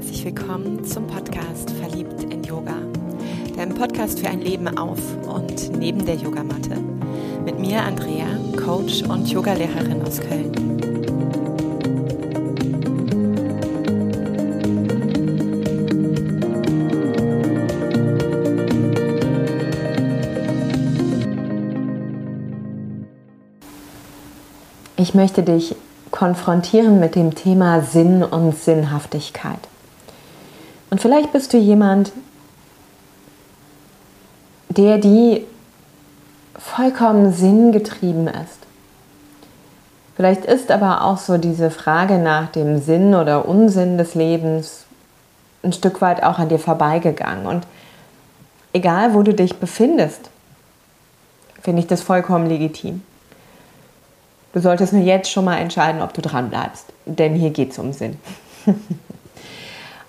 herzlich willkommen zum Podcast Verliebt in Yoga. Deinem Podcast für ein Leben auf und neben der Yogamatte. Mit mir Andrea, Coach und Yogalehrerin aus Köln. Ich möchte dich konfrontieren mit dem Thema Sinn und Sinnhaftigkeit. Und vielleicht bist du jemand, der die vollkommen sinngetrieben ist. Vielleicht ist aber auch so diese Frage nach dem Sinn oder Unsinn des Lebens ein Stück weit auch an dir vorbeigegangen. Und egal, wo du dich befindest, finde ich das vollkommen legitim. Du solltest nur jetzt schon mal entscheiden, ob du dran bleibst, denn hier geht es um Sinn.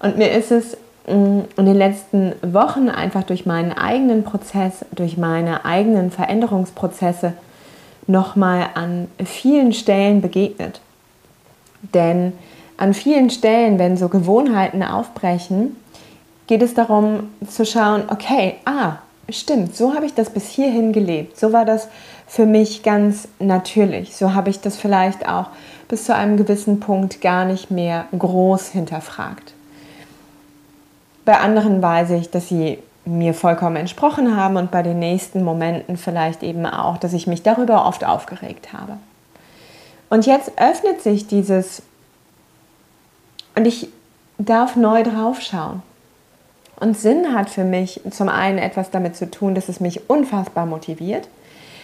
Und mir ist es mm, in den letzten Wochen einfach durch meinen eigenen Prozess, durch meine eigenen Veränderungsprozesse nochmal an vielen Stellen begegnet. Denn an vielen Stellen, wenn so Gewohnheiten aufbrechen, geht es darum zu schauen, okay, ah, stimmt, so habe ich das bis hierhin gelebt. So war das für mich ganz natürlich. So habe ich das vielleicht auch bis zu einem gewissen Punkt gar nicht mehr groß hinterfragt. Bei anderen weiß ich, dass sie mir vollkommen entsprochen haben und bei den nächsten Momenten vielleicht eben auch, dass ich mich darüber oft aufgeregt habe. Und jetzt öffnet sich dieses und ich darf neu drauf schauen. Und Sinn hat für mich zum einen etwas damit zu tun, dass es mich unfassbar motiviert,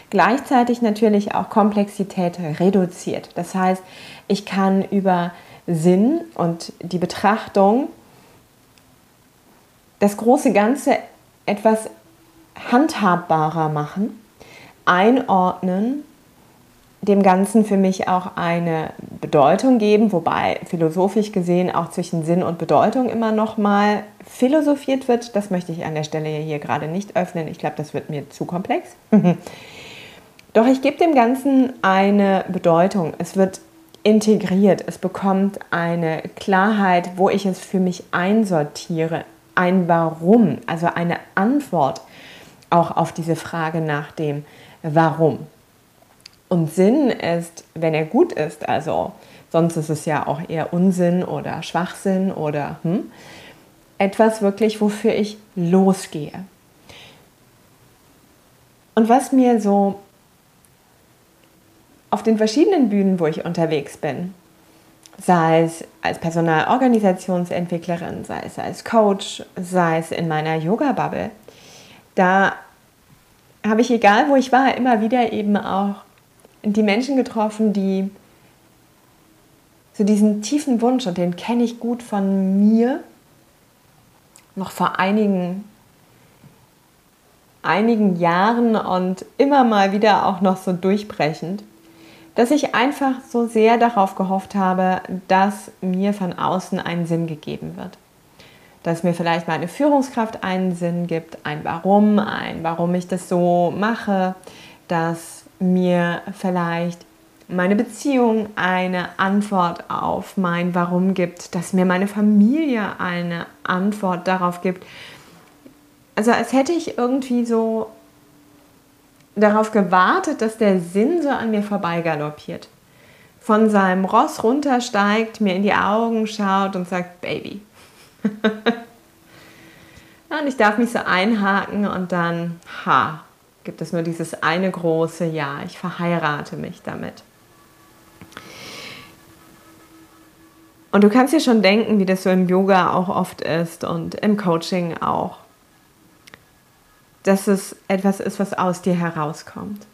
gleichzeitig natürlich auch Komplexität reduziert. Das heißt, ich kann über Sinn und die Betrachtung das große Ganze etwas handhabbarer machen, einordnen, dem Ganzen für mich auch eine Bedeutung geben, wobei philosophisch gesehen auch zwischen Sinn und Bedeutung immer noch mal philosophiert wird. Das möchte ich an der Stelle hier gerade nicht öffnen. Ich glaube, das wird mir zu komplex. Doch ich gebe dem Ganzen eine Bedeutung. Es wird integriert. Es bekommt eine Klarheit, wo ich es für mich einsortiere, ein Warum, also eine Antwort auch auf diese Frage nach dem Warum. Und Sinn ist, wenn er gut ist, also sonst ist es ja auch eher Unsinn oder Schwachsinn oder hm, etwas wirklich, wofür ich losgehe. Und was mir so auf den verschiedenen Bühnen, wo ich unterwegs bin, sei es als Personalorganisationsentwicklerin, sei es als Coach, sei es in meiner Yoga-Bubble, da habe ich, egal wo ich war, immer wieder eben auch die Menschen getroffen, die so diesen tiefen Wunsch, und den kenne ich gut von mir, noch vor einigen, einigen Jahren und immer mal wieder auch noch so durchbrechend, dass ich einfach so sehr darauf gehofft habe, dass mir von außen ein Sinn gegeben wird. Dass mir vielleicht meine Führungskraft einen Sinn gibt, ein Warum, ein Warum ich das so mache, dass mir vielleicht meine Beziehung eine Antwort auf mein Warum gibt, dass mir meine Familie eine Antwort darauf gibt. Also als hätte ich irgendwie so darauf gewartet, dass der Sinn so an mir vorbeigaloppiert. Von seinem Ross runtersteigt, mir in die Augen schaut und sagt, Baby. und ich darf mich so einhaken und dann, ha, gibt es nur dieses eine große Ja, ich verheirate mich damit. Und du kannst dir schon denken, wie das so im Yoga auch oft ist und im Coaching auch dass es etwas ist, was aus dir herauskommt.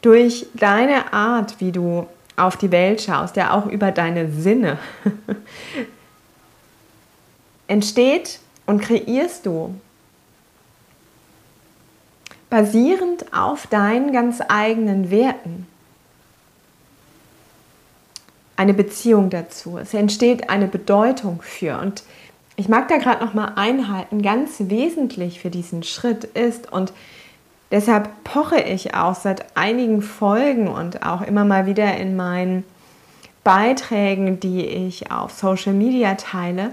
Durch deine Art, wie du auf die Welt schaust, ja auch über deine Sinne, entsteht und kreierst du basierend auf deinen ganz eigenen Werten eine Beziehung dazu. Es entsteht eine Bedeutung für. Und ich mag da gerade noch mal einhalten, ganz wesentlich für diesen Schritt ist und deshalb poche ich auch seit einigen Folgen und auch immer mal wieder in meinen Beiträgen, die ich auf Social Media teile,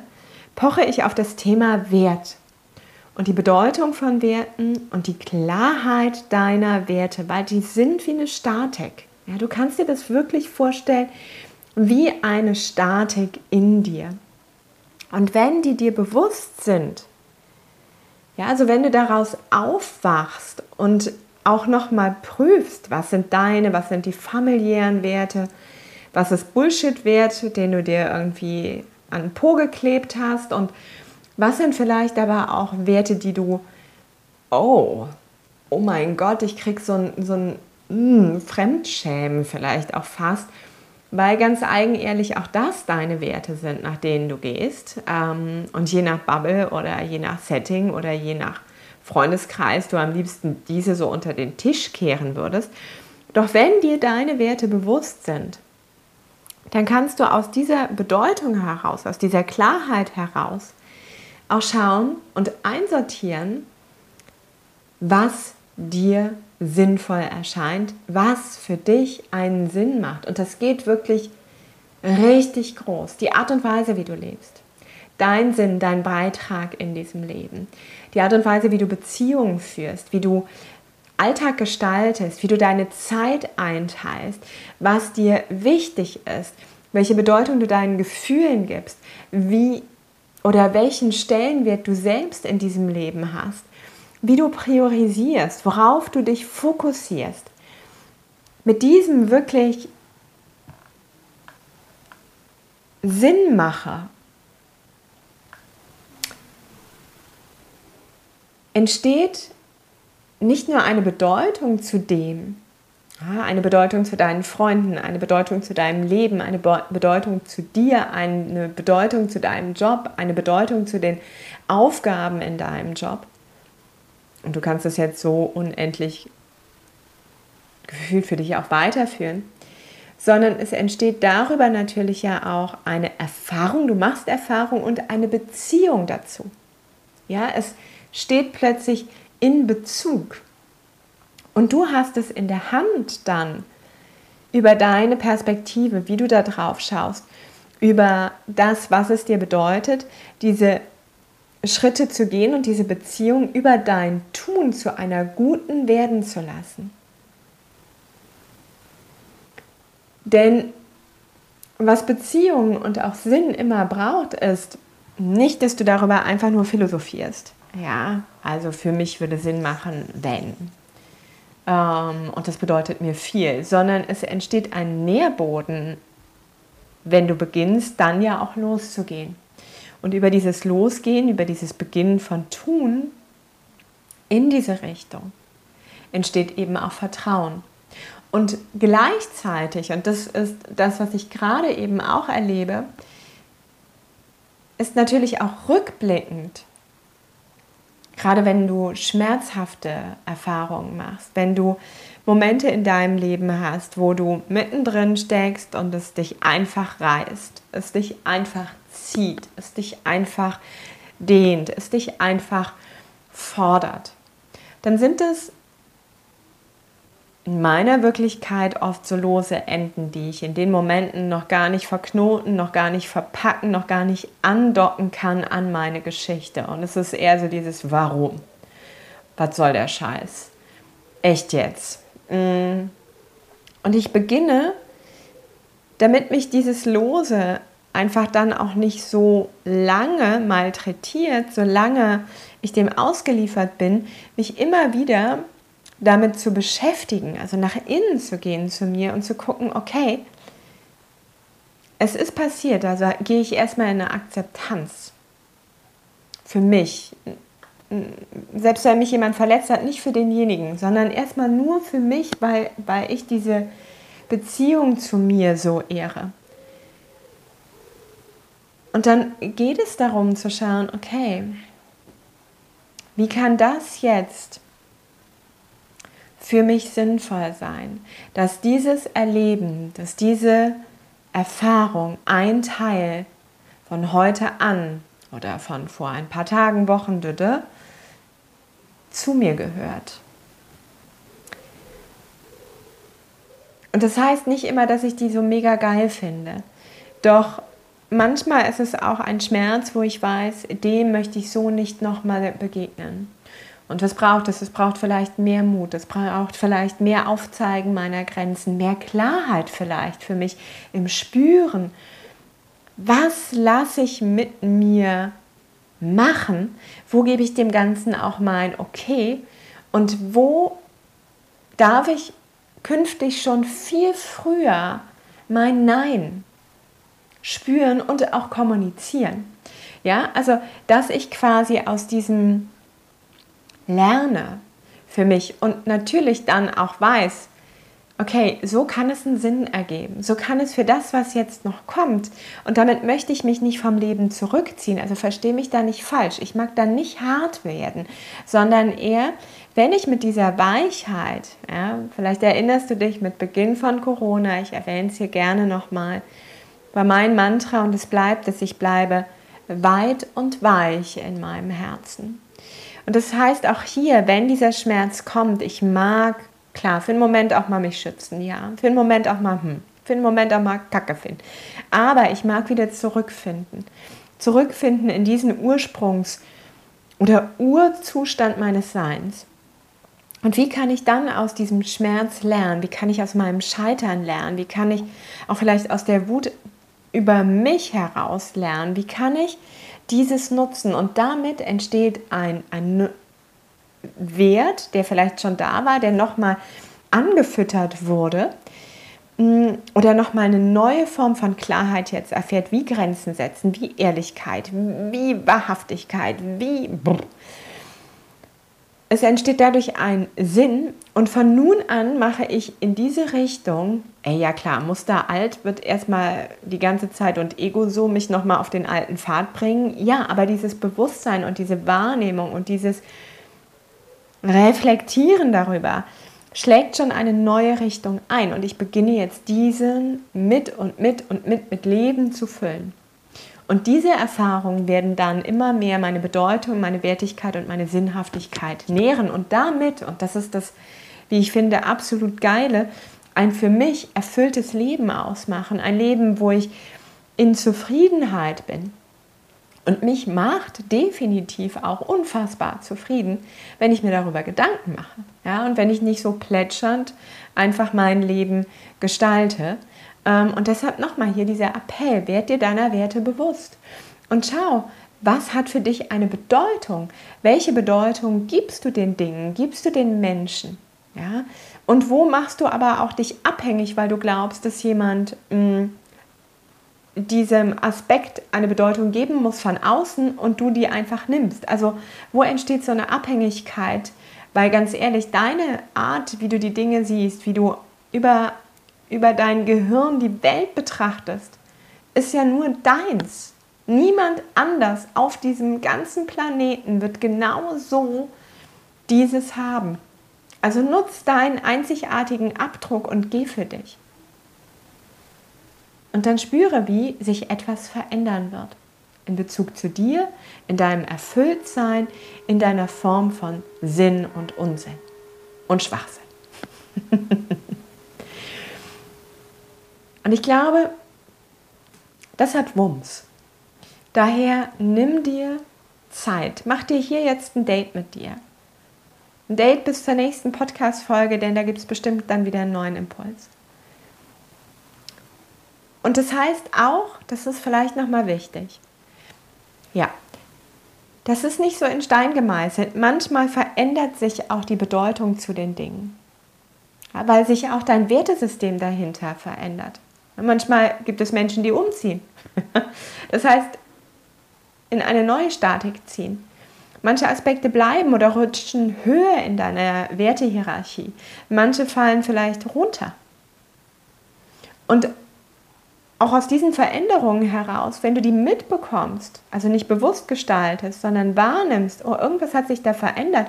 poche ich auf das Thema Wert und die Bedeutung von Werten und die Klarheit deiner Werte, weil die sind wie eine Statik. Ja, du kannst dir das wirklich vorstellen wie eine Statik in dir. Und wenn die dir bewusst sind, ja, also wenn du daraus aufwachst und auch nochmal prüfst, was sind deine, was sind die familiären Werte, was ist Bullshit-Wert, den du dir irgendwie an den Po geklebt hast und was sind vielleicht aber auch Werte, die du, oh, oh mein Gott, ich krieg so ein, so ein mm, Fremdschämen vielleicht auch fast, weil ganz eigenehrlich auch das deine Werte sind, nach denen du gehst. Ähm, und je nach Bubble oder je nach Setting oder je nach Freundeskreis du am liebsten diese so unter den Tisch kehren würdest. Doch wenn dir deine Werte bewusst sind, dann kannst du aus dieser Bedeutung heraus, aus dieser Klarheit heraus auch schauen und einsortieren, was dir sinnvoll erscheint, was für dich einen Sinn macht. Und das geht wirklich richtig groß. Die Art und Weise, wie du lebst. Dein Sinn, dein Beitrag in diesem Leben. Die Art und Weise, wie du Beziehungen führst, wie du Alltag gestaltest, wie du deine Zeit einteilst, was dir wichtig ist, welche Bedeutung du deinen Gefühlen gibst, wie oder welchen Stellenwert du selbst in diesem Leben hast wie du priorisierst, worauf du dich fokussierst. Mit diesem wirklich Sinnmacher entsteht nicht nur eine Bedeutung zu dem, eine Bedeutung zu deinen Freunden, eine Bedeutung zu deinem Leben, eine Bedeutung zu dir, eine Bedeutung zu deinem Job, eine Bedeutung zu den Aufgaben in deinem Job, und du kannst es jetzt so unendlich gefühlt für dich auch weiterführen, sondern es entsteht darüber natürlich ja auch eine Erfahrung, du machst Erfahrung und eine Beziehung dazu. Ja, es steht plötzlich in Bezug. Und du hast es in der Hand dann über deine Perspektive, wie du da drauf schaust, über das, was es dir bedeutet, diese Schritte zu gehen und diese Beziehung über dein Tun zu einer guten werden zu lassen. Denn was Beziehung und auch Sinn immer braucht, ist nicht, dass du darüber einfach nur philosophierst. Ja, also für mich würde Sinn machen, wenn. Ähm, und das bedeutet mir viel, sondern es entsteht ein Nährboden, wenn du beginnst, dann ja auch loszugehen. Und über dieses Losgehen, über dieses Beginnen von Tun in diese Richtung entsteht eben auch Vertrauen. Und gleichzeitig, und das ist das, was ich gerade eben auch erlebe, ist natürlich auch rückblickend, gerade wenn du schmerzhafte Erfahrungen machst, wenn du Momente in deinem Leben hast, wo du mittendrin steckst und es dich einfach reißt, es dich einfach zieht, es dich einfach dehnt, es dich einfach fordert, dann sind es in meiner Wirklichkeit oft so lose Enden, die ich in den Momenten noch gar nicht verknoten, noch gar nicht verpacken, noch gar nicht andocken kann an meine Geschichte. Und es ist eher so dieses Warum? Was soll der Scheiß? Echt jetzt? Mm. Und ich beginne, damit mich dieses Lose einfach dann auch nicht so lange malträtiert, solange ich dem ausgeliefert bin, mich immer wieder damit zu beschäftigen, also nach innen zu gehen zu mir und zu gucken, okay, es ist passiert, also gehe ich erstmal in eine Akzeptanz für mich. Selbst wenn mich jemand verletzt hat, nicht für denjenigen, sondern erstmal nur für mich, weil, weil ich diese Beziehung zu mir so ehre. Und dann geht es darum zu schauen, okay, wie kann das jetzt für mich sinnvoll sein, dass dieses Erleben, dass diese Erfahrung ein Teil von heute an oder von vor ein paar Tagen, Wochen, Düde, zu mir gehört. Und das heißt nicht immer, dass ich die so mega geil finde. Doch manchmal ist es auch ein Schmerz, wo ich weiß, dem möchte ich so nicht nochmal begegnen. Und was braucht es? Es braucht vielleicht mehr Mut, es braucht vielleicht mehr Aufzeigen meiner Grenzen, mehr Klarheit vielleicht für mich im Spüren. Was lasse ich mit mir machen? Wo gebe ich dem Ganzen auch mein Okay? Und wo darf ich künftig schon viel früher mein Nein spüren und auch kommunizieren? Ja, also dass ich quasi aus diesem lerne für mich und natürlich dann auch weiß, okay, so kann es einen Sinn ergeben, so kann es für das, was jetzt noch kommt. Und damit möchte ich mich nicht vom Leben zurückziehen, also verstehe mich da nicht falsch. Ich mag da nicht hart werden, sondern eher, wenn ich mit dieser Weichheit, ja, vielleicht erinnerst du dich mit Beginn von Corona, ich erwähne es hier gerne nochmal, war mein Mantra und es bleibt, dass ich bleibe weit und weich in meinem Herzen. Und das heißt auch hier, wenn dieser Schmerz kommt, ich mag, klar, für einen Moment auch mal mich schützen, ja, für einen Moment auch mal, hm, für einen Moment auch mal Kacke finden. Aber ich mag wieder zurückfinden. Zurückfinden in diesen Ursprungs- oder Urzustand meines Seins. Und wie kann ich dann aus diesem Schmerz lernen? Wie kann ich aus meinem Scheitern lernen? Wie kann ich auch vielleicht aus der Wut über mich heraus lernen? Wie kann ich dieses nutzen und damit entsteht ein, ein Wert, der vielleicht schon da war, der nochmal angefüttert wurde mm, oder nochmal eine neue Form von Klarheit jetzt erfährt, wie Grenzen setzen, wie Ehrlichkeit, wie Wahrhaftigkeit, wie... Brr es entsteht dadurch ein Sinn und von nun an mache ich in diese Richtung, ey, ja klar, Muster alt wird erstmal die ganze Zeit und Ego so mich nochmal auf den alten Pfad bringen. Ja, aber dieses Bewusstsein und diese Wahrnehmung und dieses Reflektieren darüber schlägt schon eine neue Richtung ein und ich beginne jetzt diesen mit und mit und mit mit Leben zu füllen. Und diese Erfahrungen werden dann immer mehr meine Bedeutung, meine Wertigkeit und meine Sinnhaftigkeit nähren und damit, und das ist das, wie ich finde, absolut geile, ein für mich erfülltes Leben ausmachen. Ein Leben, wo ich in Zufriedenheit bin. Und mich macht definitiv auch unfassbar zufrieden, wenn ich mir darüber Gedanken mache. Ja, und wenn ich nicht so plätschernd einfach mein Leben gestalte, und deshalb nochmal hier dieser Appell, werd dir deiner Werte bewusst. Und schau, was hat für dich eine Bedeutung? Welche Bedeutung gibst du den Dingen, gibst du den Menschen? Ja? Und wo machst du aber auch dich abhängig, weil du glaubst, dass jemand mh, mm, diesem Aspekt eine Bedeutung geben muss von außen und du die einfach nimmst? Also wo entsteht so eine Abhängigkeit? Weil ganz ehrlich, deine Art, wie du die Dinge siehst, wie du über über dein Gehirn die Welt betrachtest, ist ja nur deins. Niemand anders auf diesem ganzen Planeten wird genau so dieses haben. Also nutz deinen einzigartigen Abdruck und geh für dich. Und dann spüre, wie sich etwas verändern wird. In Bezug zu dir, in deinem Erfülltsein, in deiner Form von Sinn und Unsinn und Schwachsinn. Und ich glaube, das hat Wumms. Daher nimm dir Zeit. Mach dir hier jetzt ein Date mit dir. Ein Date bis zur nächsten Podcast-Folge, denn da gibt es bestimmt dann wieder einen neuen Impuls. Und das heißt auch, das ist vielleicht nochmal wichtig. Ja, das ist nicht so in Stein gemeißelt. Manchmal verändert sich auch die Bedeutung zu den Dingen, weil sich auch dein Wertesystem dahinter verändert. Manchmal gibt es Menschen, die umziehen. Das heißt, in eine neue Statik ziehen. Manche Aspekte bleiben oder rutschen höher in deiner Wertehierarchie. Manche fallen vielleicht runter. Und auch aus diesen Veränderungen heraus, wenn du die mitbekommst, also nicht bewusst gestaltest, sondern wahrnimmst, oh, irgendwas hat sich da verändert,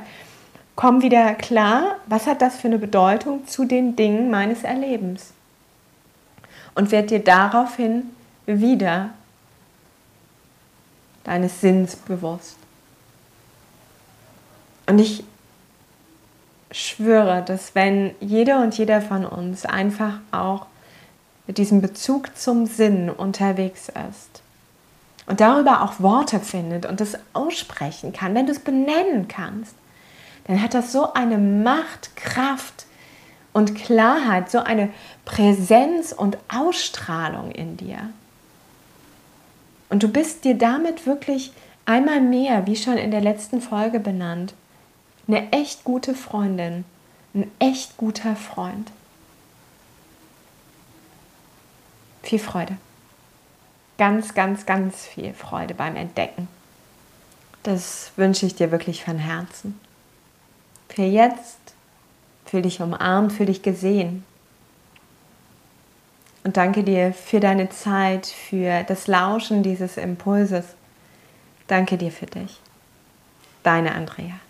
komm wieder klar, was hat das für eine Bedeutung zu den Dingen meines Erlebens und werd dir daraufhin wieder deines Sinns bewusst. Und ich schwöre, dass wenn jeder und jeder von uns einfach auch mit diesem Bezug zum Sinn unterwegs ist und darüber auch Worte findet und es aussprechen kann, wenn du es benennen kannst, dann hat das so eine Macht, Kraft und Klarheit, so eine Präsenz und Ausstrahlung in dir. Und du bist dir damit wirklich einmal mehr, wie schon in der letzten Folge benannt, eine echt gute Freundin, ein echt guter Freund. Viel Freude. Ganz, ganz, ganz viel Freude beim Entdecken. Das wünsche ich dir wirklich von Herzen. Für jetzt, fühl dich umarmt, fühl dich gesehen. Und danke dir für deine Zeit, für das Lauschen dieses Impulses. Danke dir für dich. Deine Andrea.